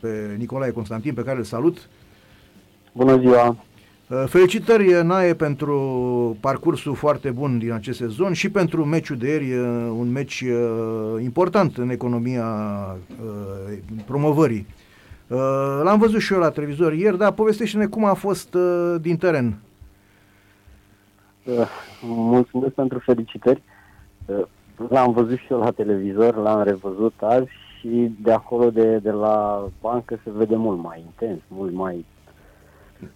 pe Nicolae Constantin, pe care îl salut. Bună ziua! Uh, felicitări, Nae, pentru parcursul foarte bun din acest sezon și pentru meciul de ieri, uh, un meci uh, important în economia promovării. L-am văzut și eu la televizor ieri, dar povestește-ne cum a fost din teren. Mulțumesc pentru felicitări. L-am văzut și eu la televizor, l-am revăzut azi și de acolo, de, de la bancă, se vede mult mai intens, mult mai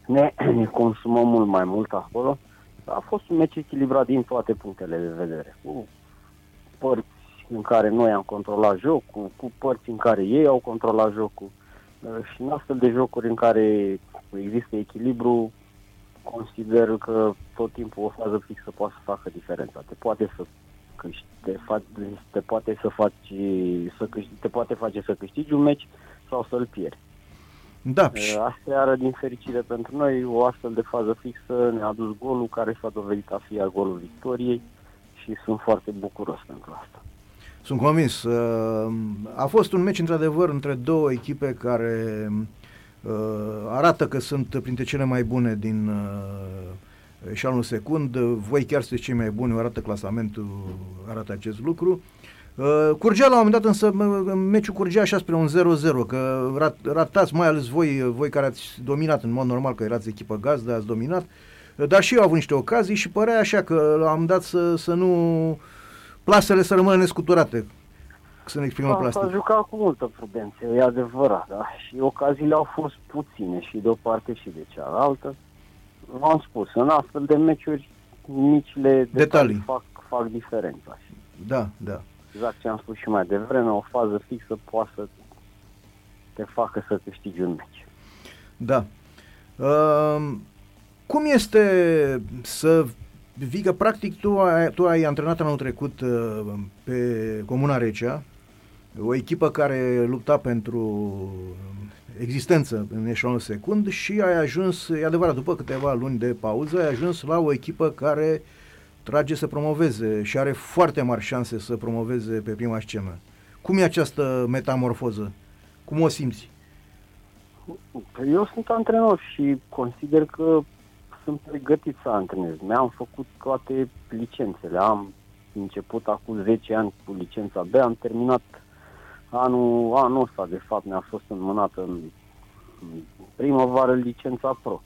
ne, ne consumăm mult mai mult acolo. A fost un meci echilibrat din toate punctele de vedere, cu părți în care noi am controlat jocul, cu părți în care ei au controlat jocul uh, și în astfel de jocuri în care există echilibru, consider că tot timpul o fază fixă poate să facă diferența. Te poate să te, faci, te poate să faci să câștigi, te poate face să câștigi un meci sau să-l pierzi. Da. Aseară, din fericire pentru noi, o astfel de fază fixă ne-a adus golul care s-a dovedit a fi golul victoriei și sunt foarte bucuros pentru asta. Sunt convins. Uh, a fost un meci, într-adevăr, între două echipe care uh, arată că sunt printre cele mai bune din uh, eșalonul secund. Voi chiar sunteți cei mai buni, arată clasamentul, arată acest lucru. Uh, curgea la un moment dat, însă meciul curgea așa spre un 0-0, că rat, ratați mai ales voi, voi care ați dominat în mod normal, că erați echipă gazdă, ați dominat, uh, dar și eu am avut niște ocazii și părea așa că am dat să, să nu... plasele să rămână nescuturate, să ne exprimăm da, plastic. S-a jucat cu multă prudență, e adevărat, da? Și ocaziile au fost puține și de o parte și de cealaltă. V-am spus, în astfel de meciuri micile detalii, detalii fac, fac diferența. Da, da exact ce am spus și mai devreme, o fază fixă poate să te facă să câștigi un meci. Da. Uh, cum este să vii că practic tu ai, tu ai antrenat anul trecut uh, pe Comuna Recea, o echipă care lupta pentru existență în eșalonul secund și ai ajuns, e adevărat, după câteva luni de pauză, ai ajuns la o echipă care uh, trage să promoveze și are foarte mari șanse să promoveze pe prima scenă. Cum e această metamorfoză? Cum o simți? Eu sunt antrenor și consider că sunt pregătit să antrenez. Mi-am făcut toate licențele. Am început acum 10 ani cu licența B, am terminat anul, anul ăsta, de fapt, mi-a fost înmânată în primăvară licența Pro.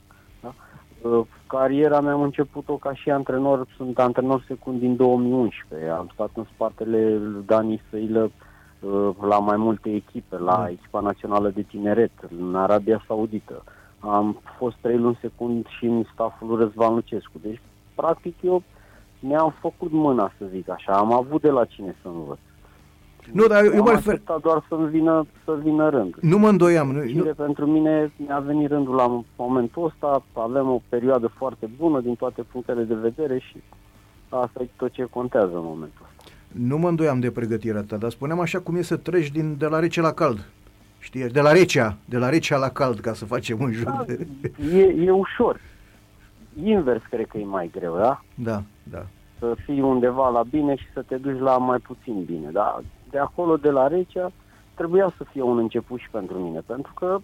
Uh, cariera mea am început-o ca și antrenor, sunt antrenor secund din 2011. Am stat în spatele lui Dani Săilă uh, la mai multe echipe, la mm. echipa națională de tineret, în Arabia Saudită. Am fost trei luni secund și în staful Răzvan Lucescu. Deci, practic, eu mi-am făcut mâna, să zic așa. Am avut de la cine să învăț. Nu, dar eu, eu mă refer... doar să-mi vină, să vină rând. Nu mă îndoiam. Nu, nu... pentru mine mi-a venit rândul la momentul ăsta, avem o perioadă foarte bună din toate punctele de vedere și asta e tot ce contează în momentul ăsta. Nu mă îndoiam de pregătirea ta, dar spuneam așa cum e să treci din, de la rece la cald. Știi, de la recea, de la recea la cald, ca să facem un joc da, de... E, e ușor. Invers cred că e mai greu, da? Da, da. Să fii undeva la bine și să te duci la mai puțin bine, da? De acolo, de la Recea, trebuia să fie un început și pentru mine, pentru că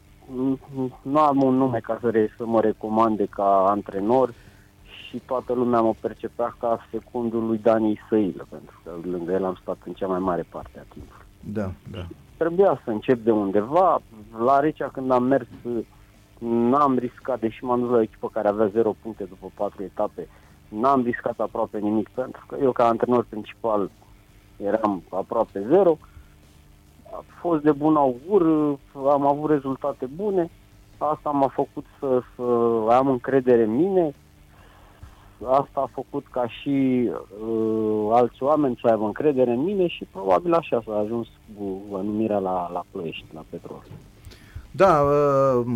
nu am un nume ca să, re- să mă recomande ca antrenor și toată lumea mă percepea ca secundul lui Dani Săilă, pentru că lângă el am stat în cea mai mare parte a timpului. Da, da. Trebuia să încep de undeva. La Recea, când am mers, n-am riscat, deși m-am dus la o echipă care avea 0 puncte după 4 etape, n-am riscat aproape nimic, pentru că eu, ca antrenor principal, eram aproape zero. A fost de bun augur, am avut rezultate bune, asta m-a făcut să, să am încredere în mine, asta a făcut ca și uh, alți oameni să aibă încredere în mine și probabil așa s-a ajuns cu numirea la, la Ploiești, la Petrol. Da, uh,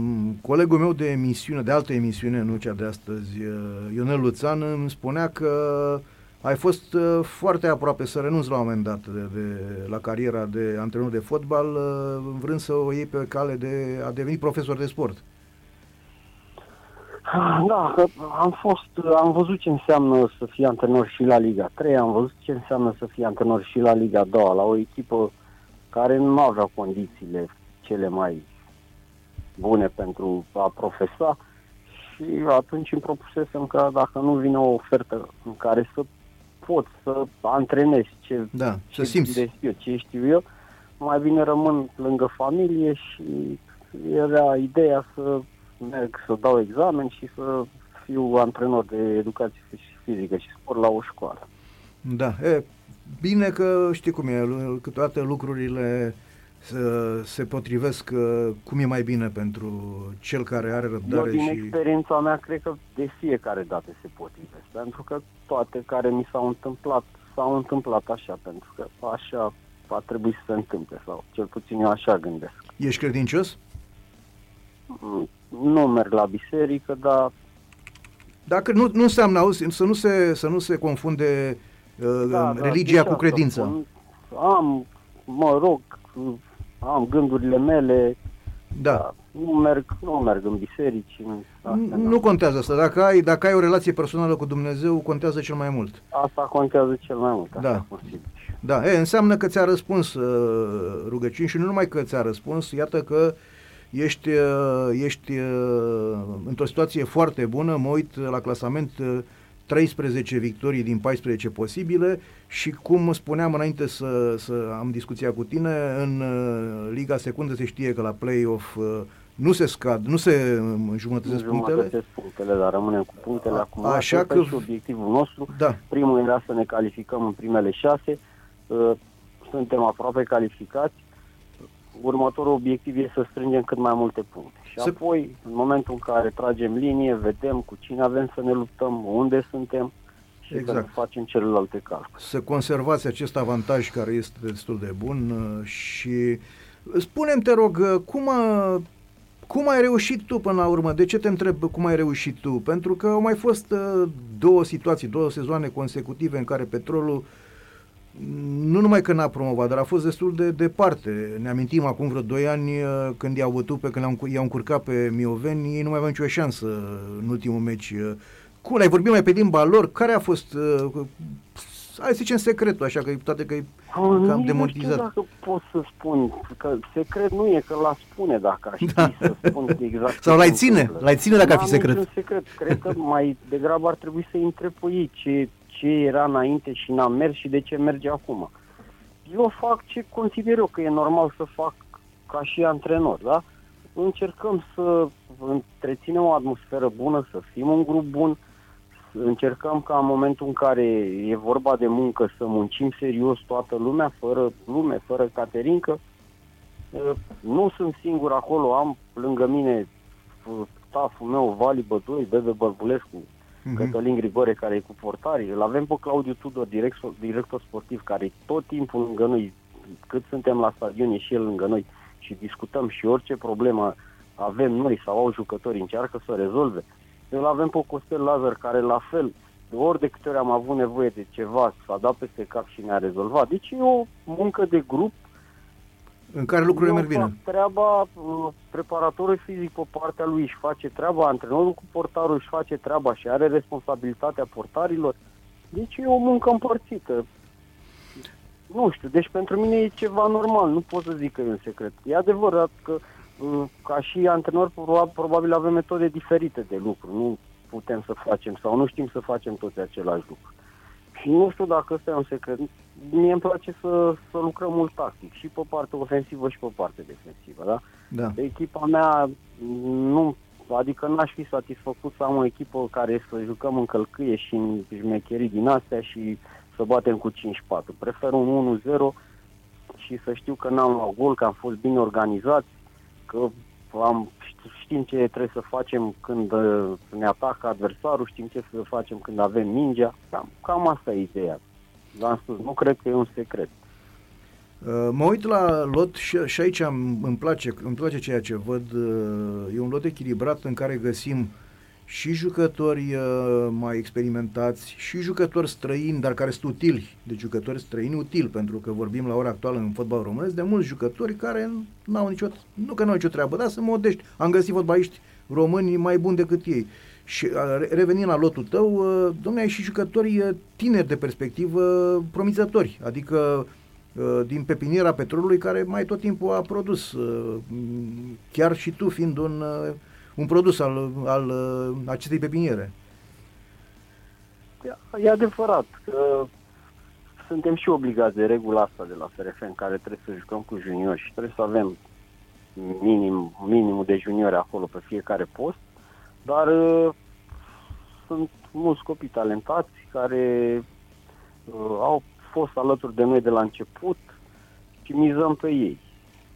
colegul meu de emisiune, de altă emisiune, nu cea de astăzi, uh, Ionel Luțan, îmi spunea că uh, ai fost uh, foarte aproape să renunți la un moment dat de, de, la cariera de antrenor de fotbal, uh, vrând să o iei pe cale de a deveni profesor de sport. Da, am fost, am văzut ce înseamnă să fii antrenor și la Liga 3, am văzut ce înseamnă să fii antrenor și la Liga 2, la o echipă care nu avea condițiile cele mai bune pentru a profesa și atunci îmi propusesem că dacă nu vine o ofertă în care să pot să antrenezi ce, da, ce să simți. eu, ce știu eu, mai bine rămân lângă familie și era ideea să merg să dau examen și să fiu antrenor de educație fizică și sport la o școală. Da, e, bine că știi cum e, câteodată lucrurile să se potrivesc uh, cum e mai bine pentru cel care are răbdare Eu din și... experiența mea cred că de fiecare dată se potrivesc, pentru că toate care mi s-au întâmplat s-au întâmplat așa, pentru că așa a trebuit să se întâmple, sau cel puțin eu așa gândesc. Ești credincios? Mm, nu merg la biserică, dar... Dacă nu, nu înseamnă, auzi, să nu se, să nu se confunde uh, da, religia da, cu credința. Am, mă rog, am gândurile mele, da. da. Nu merg, nu merg în biserici. nu, nu contează asta. Dacă ai, dacă ai o relație personală cu Dumnezeu, contează cel mai mult. Asta contează cel mai mult. Da. Da, e, înseamnă că ți-a răspuns uh, rugăciuni și nu numai că ți-a răspuns, iată că ești, uh, ești uh, într-o situație foarte bună, mă uit la clasament uh, 13 victorii din 14 posibile și cum spuneam înainte să, să am discuția cu tine, în uh, Liga Secundă se știe că la play-off uh, nu se scad, nu se înjumătățesc punctele. punctele, dar rămânem cu punctele A, acum. Așa că... și obiectivul nostru. Da. Primul era să ne calificăm în primele șase. Uh, suntem aproape calificați următorul obiectiv este să strângem cât mai multe puncte. Și să... apoi, în momentul în care tragem linie, vedem cu cine avem să ne luptăm, unde suntem și exact. să facem celelalte calcule. Să conservați acest avantaj care este destul de bun uh, și spunem te rog, uh, cum, a, cum ai reușit tu până la urmă? De ce te întreb cum ai reușit tu? Pentru că au mai fost uh, două situații, două sezoane consecutive în care petrolul uh, nu numai că n-a promovat, dar a fost destul de departe. Ne amintim acum vreo 2 ani uh, când i-au bătut pe, când i-au încurcat pe Mioveni, ei nu mai aveau nicio șansă în ultimul meci. Cum, ai vorbit mai pe limba lor? Care a fost, uh, hai să zicem, secretul, așa că toate că e cam demonetizat. Nu știu dacă pot să spun, că secret nu e, că l-a spune dacă aș da. să spun exact. Sau l-ai ține, l-ai ține dacă ar fi secret. secret. Cred că mai degrabă ar trebui să intre pe ei ce ce era înainte și n-am mers și de ce merge acum. Eu fac ce consider eu că e normal să fac ca și antrenor, da? Încercăm să întreținem o atmosferă bună, să fim un grup bun, încercăm ca în momentul în care e vorba de muncă să muncim serios toată lumea, fără lume, fără caterincă. Nu sunt singur acolo, am lângă mine staful meu, Vali Bădoi, Bebe Bărbulescu, uh-huh. Cătălin Grigore, care e cu portari, îl avem pe Claudiu Tudor, director, director sportiv, care e tot timpul lângă noi, cât suntem la stadion, e și el lângă noi și discutăm și orice problemă avem noi sau au jucători, încearcă să rezolve. Îl avem pe Costel Lazar, care la fel, de ori de câte ori am avut nevoie de ceva, s-a dat peste cap și ne-a rezolvat. Deci e o muncă de grup în care lucrurile merg bine. treaba, uh, preparatorul fizic pe partea lui își face treaba, antrenorul cu portarul își face treaba și are responsabilitatea portarilor. Deci e o muncă împărțită. Nu știu, deci pentru mine e ceva normal, nu pot să zic că e un secret. E adevărat că uh, ca și antrenor probabil avem metode diferite de lucru, nu putem să facem sau nu știm să facem toți același lucru. Și nu știu dacă ăsta e un secret. Mie îmi place să, să lucrăm mult tactic, și pe partea ofensivă și pe partea defensivă, da? Da. Echipa mea nu, adică n-aș fi satisfăcut să am o echipă care să jucăm în călcâie și în șmecherii din astea și să batem cu 5-4. Prefer un 1-0 și să știu că n-am luat gol, că am fost bine organizați, că am știm ce trebuie să facem când uh, ne atacă adversarul, știm ce să facem când avem mingea. Cam, cam asta e ideea. V-am spus, nu cred că e un secret. Uh, mă uit la lot și, și aici îmi place, îmi place ceea ce văd. Uh, e un lot echilibrat în care găsim uh, și jucători uh, mai experimentați, și jucători străini, dar care sunt utili, de jucători străini utili, pentru că vorbim la ora actuală în fotbal românesc de mulți jucători care nu au nicio, nu că nu au nicio treabă, dar sunt modești. Am găsit fotbaliști români mai buni decât ei. Și uh, revenind la lotul tău, uh, domnule, ai și jucători uh, tineri de perspectivă promițători, adică uh, din pepiniera petrolului care mai tot timpul a produs, uh, chiar și tu fiind un, uh, un produs al, al uh, acestei pepiniere. E adevărat că suntem și obligați de regula asta de la FRF în care trebuie să jucăm cu juniori și trebuie să avem minim, minimul de juniori acolo pe fiecare post, dar uh, sunt mulți copii talentați care uh, au fost alături de noi de la început și mizăm pe ei.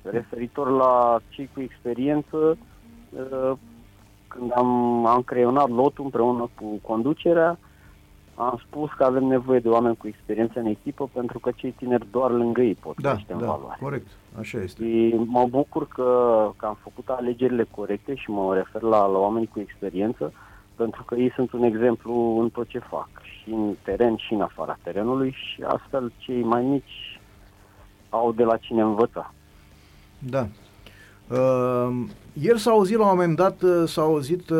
Referitor la cei cu experiență, uh, când am, am creionat lotul împreună cu conducerea, am spus că avem nevoie de oameni cu experiență în echipă pentru că cei tineri doar lângă ei pot Da, crește în da, valoare. corect, așa este. Și mă bucur că, că am făcut alegerile corecte și mă refer la, la oamenii cu experiență, pentru că ei sunt un exemplu în tot ce fac, și în teren și în afara terenului și astfel cei mai mici au de la cine învăța. Da. Uh, ieri s-a auzit la un moment dat, uh, s-au auzit uh,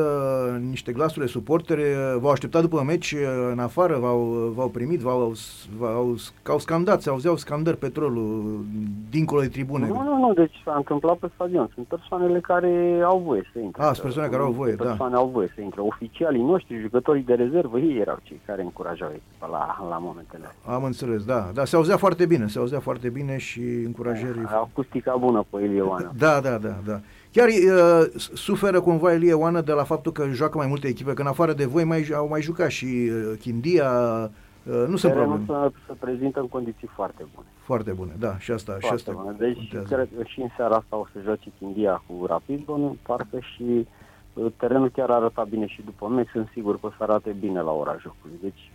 niște glasuri de suporteri, uh, v-au așteptat după meci uh, în afară, v-au, v-au primit, v-au, v-au, au scandat, se auzeau scandări petrolul dincolo de tribune. Nu, nu, nu, deci s-a întâmplat pe stadion. Sunt persoanele care au voie să intre. Ah, sunt persoane care au voie, da. Persoane au voie să intre. Oficialii noștri, jucătorii de rezervă, ei erau cei care încurajau echipa la, la momentele astea. Am înțeles, da. Da, se auzea foarte bine, se auzea foarte bine și încurajării. Acustica bună pe Ilie Oana. Da, da, da, da. Chiar uh, suferă cumva Elie Oană de la faptul că joacă mai multe echipe, că în afară de voi mai au mai jucat și uh, Chindia, uh, nu sunt Terenul probleme. se, se prezintă în condiții foarte bune. Foarte bune, da, și asta, și Foarte asta bune. Deci contează. cred că și în seara asta o să joace Chindia cu Rapid, în parcă și uh, terenul chiar arăta bine și după meci, sunt sigur că o să arate bine la ora jocului. Deci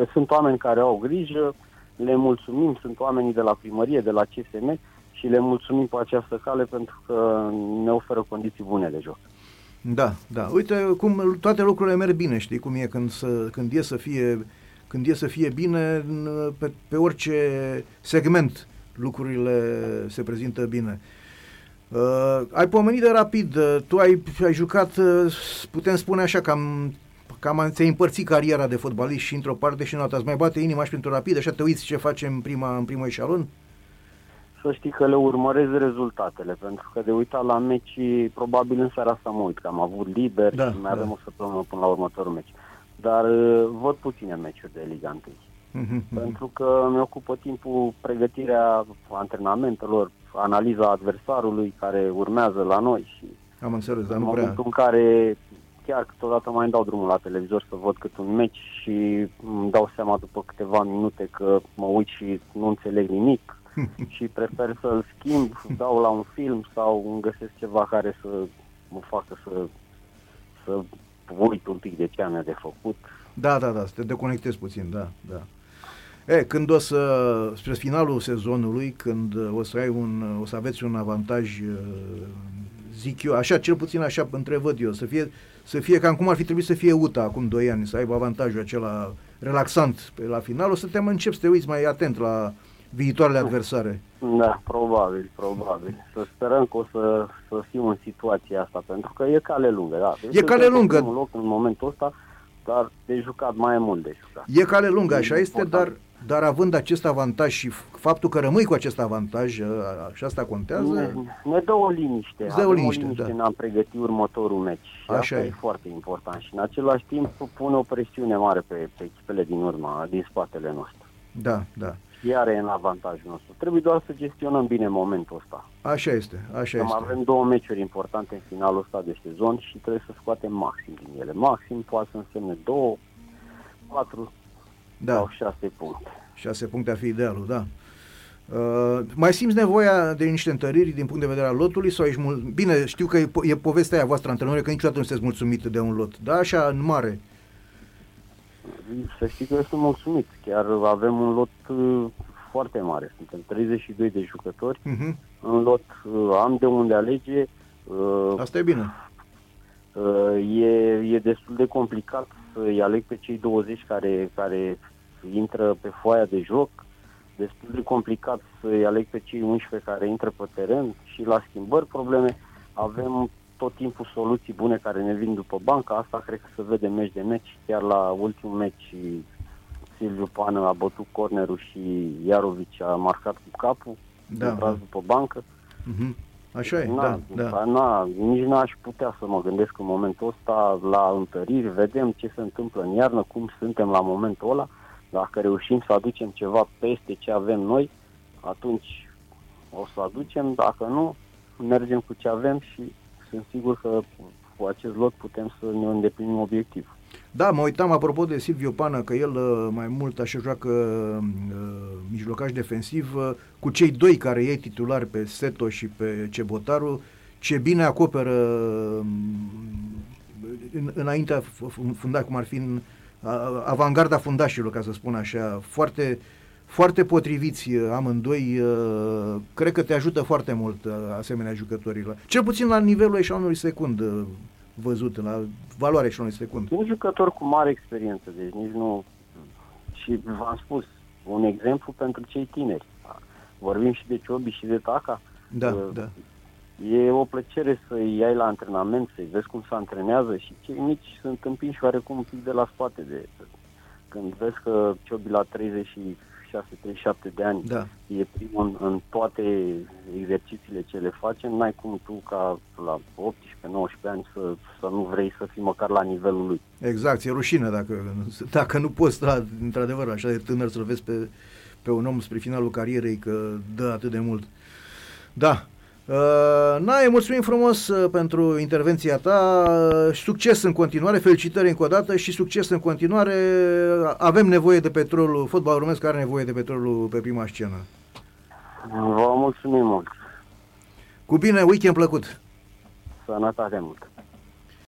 uh, sunt oameni care au grijă, le mulțumim, sunt oamenii de la primărie, de la CSM și le mulțumim pe această cale pentru că ne oferă condiții bune de joc. Da, da. Uite cum toate lucrurile merg bine, știi cum e când, să, când e să fie când e să fie bine în- pe, pe orice segment lucrurile se prezintă bine. Uh, ai pomenit de rapid, uh, tu ai, ai jucat, uh, putem spune așa, cam, cam ți-ai împărțit cariera de fotbalist și într-o parte și în alta. Îți mai bate inima și printr-o rapid, așa te uiți ce face în prima, în primul eșalon? Să știi că le urmărez rezultatele, pentru că de uitat la meci, probabil în seara asta mă uit, că am avut liber Da, și mai da. avem o săptămână până la următorul meci. Dar uh, văd puține meciuri de Liga 1. Mhm, mhm. pentru că mi ocupă timpul pregătirea antrenamentelor, analiza adversarului care urmează la noi și Am înțeles, dar în nu prea. momentul în care chiar câteodată mai îmi dau drumul la televizor să văd cât un meci și îmi dau seama după câteva minute că mă uit și nu înțeleg nimic și prefer să-l schimb, dau la un film sau îmi găsesc ceva care să mă facă să, să uit un pic de ce am eu de făcut. Da, da, da, să te deconectezi puțin, da, da. E, când o să, spre finalul sezonului, când uh, o să ai un, uh, o să aveți un avantaj, uh, zic eu, așa, cel puțin așa întrevăd eu, să fie, să fie cam cum ar fi trebuit să fie UTA acum 2 ani, să aibă avantajul acela relaxant pe la final, o să te începi să te uiți mai atent la viitoarele adversare. Da, probabil, probabil. Să sperăm că o să, să fim în situația asta, pentru că e cale lungă, da. E cale Suntem pe lungă. primul loc în momentul ăsta, dar de jucat mai e mult de jucat. E cale lungă, așa E este, important. dar, dar având acest avantaj și f- faptul că rămâi cu acest avantaj, uh, și asta contează, Ne, ne dă o liniște. Îți dă o Avem liniște, o liniște da. în a pregăti următorul meci. Și Așa asta e. e. foarte important. Și în același timp pune o presiune mare pe, pe echipele din urmă, din spatele nostru. da, da. Iar e în avantajul nostru. Trebuie doar să gestionăm bine momentul ăsta. Așa este, așa Cam este. avem două meciuri importante în finalul ăsta de sezon și trebuie să scoatem maxim din ele. Maxim poate să însemne două, patru Da, sau șase puncte. șase puncte ar fi idealul, da. Uh, mai simți nevoia de niște întăriri din punct de vedere al lotului sau ești mul- Bine, știu că e, po- e povestea aia voastră antrenore, că niciodată nu sunteți mulțumit de un lot, dar așa, în mare. Să știi că eu sunt mulțumit. Chiar avem un lot uh, foarte mare. Suntem 32 de jucători. Uh-huh. În lot uh, am de unde alege. Uh, Asta e bine. uh, e, e destul de complicat să-i aleg pe cei 20 care, care intră pe foaia de joc. Destul de complicat să-i aleg pe cei 11 care intră pe teren și la schimbări probleme. Avem tot timpul soluții bune care ne vin după banca. Asta cred că se vede meci de meci. Chiar la ultimul meci Silviu Pană a bătut cornerul și Iarovici a marcat cu capul, Da, da, da. după bancă. Mhm. Așa e, na, da, da. Na, nici n-aș putea să mă gândesc în momentul ăsta la întăriri, vedem ce se întâmplă în iarnă, cum suntem la momentul ăla. Dacă reușim să aducem ceva peste ce avem noi, atunci o să aducem, dacă nu, mergem cu ce avem și sunt sigur că cu acest lot putem să ne îndeplinim obiectivul. Da, mă uitam apropo de Silviu Pană că el uh, mai mult așa joacă uh, mijlocaș defensiv uh, cu cei doi care ei titulari pe Seto și pe Cebotaru, ce bine acoperă uh, în, înaintea funda, cum ar fi în uh, avangarda fundașilor, ca să spun așa, foarte foarte potriviți uh, amândoi, uh, cred că te ajută foarte mult uh, asemenea jucătorilor. Cel puțin la nivelul eșalonului secund uh, văzut, la valoarea eșalonului secund. Sunt jucători cu mare experiență, deci nici nu... Și v-am spus, un exemplu pentru cei tineri. Vorbim și de Ciobi și de Taca. Da, Uh, da. E o plăcere să-i iai la antrenament, să-i vezi cum se antrenează și cei mici sunt împinși oarecum un pic de la spate. De, când vezi că Ciobi la 36-37 de ani Da. e primul în, în toate exercițiile ce le face, n-ai cum tu ca la 18-19 ani să, să nu vrei să fii măcar la nivelul lui. Exact, e rușine dacă, dacă nu poți, da, într-adevăr, așa de tânăr să-l vezi pe, pe un om spre finalul carierei că dă atât de mult. Da. Uh, Nae, mulțumim frumos uh, pentru intervenția ta, uh, succes în continuare, felicitări încă o dată și succes în continuare. Avem nevoie de petrolul, fotbalul românesc are nevoie de petrolul pe prima scenă. Vă mulțumim mult. Cu bine, weekend plăcut! Sănătate mult.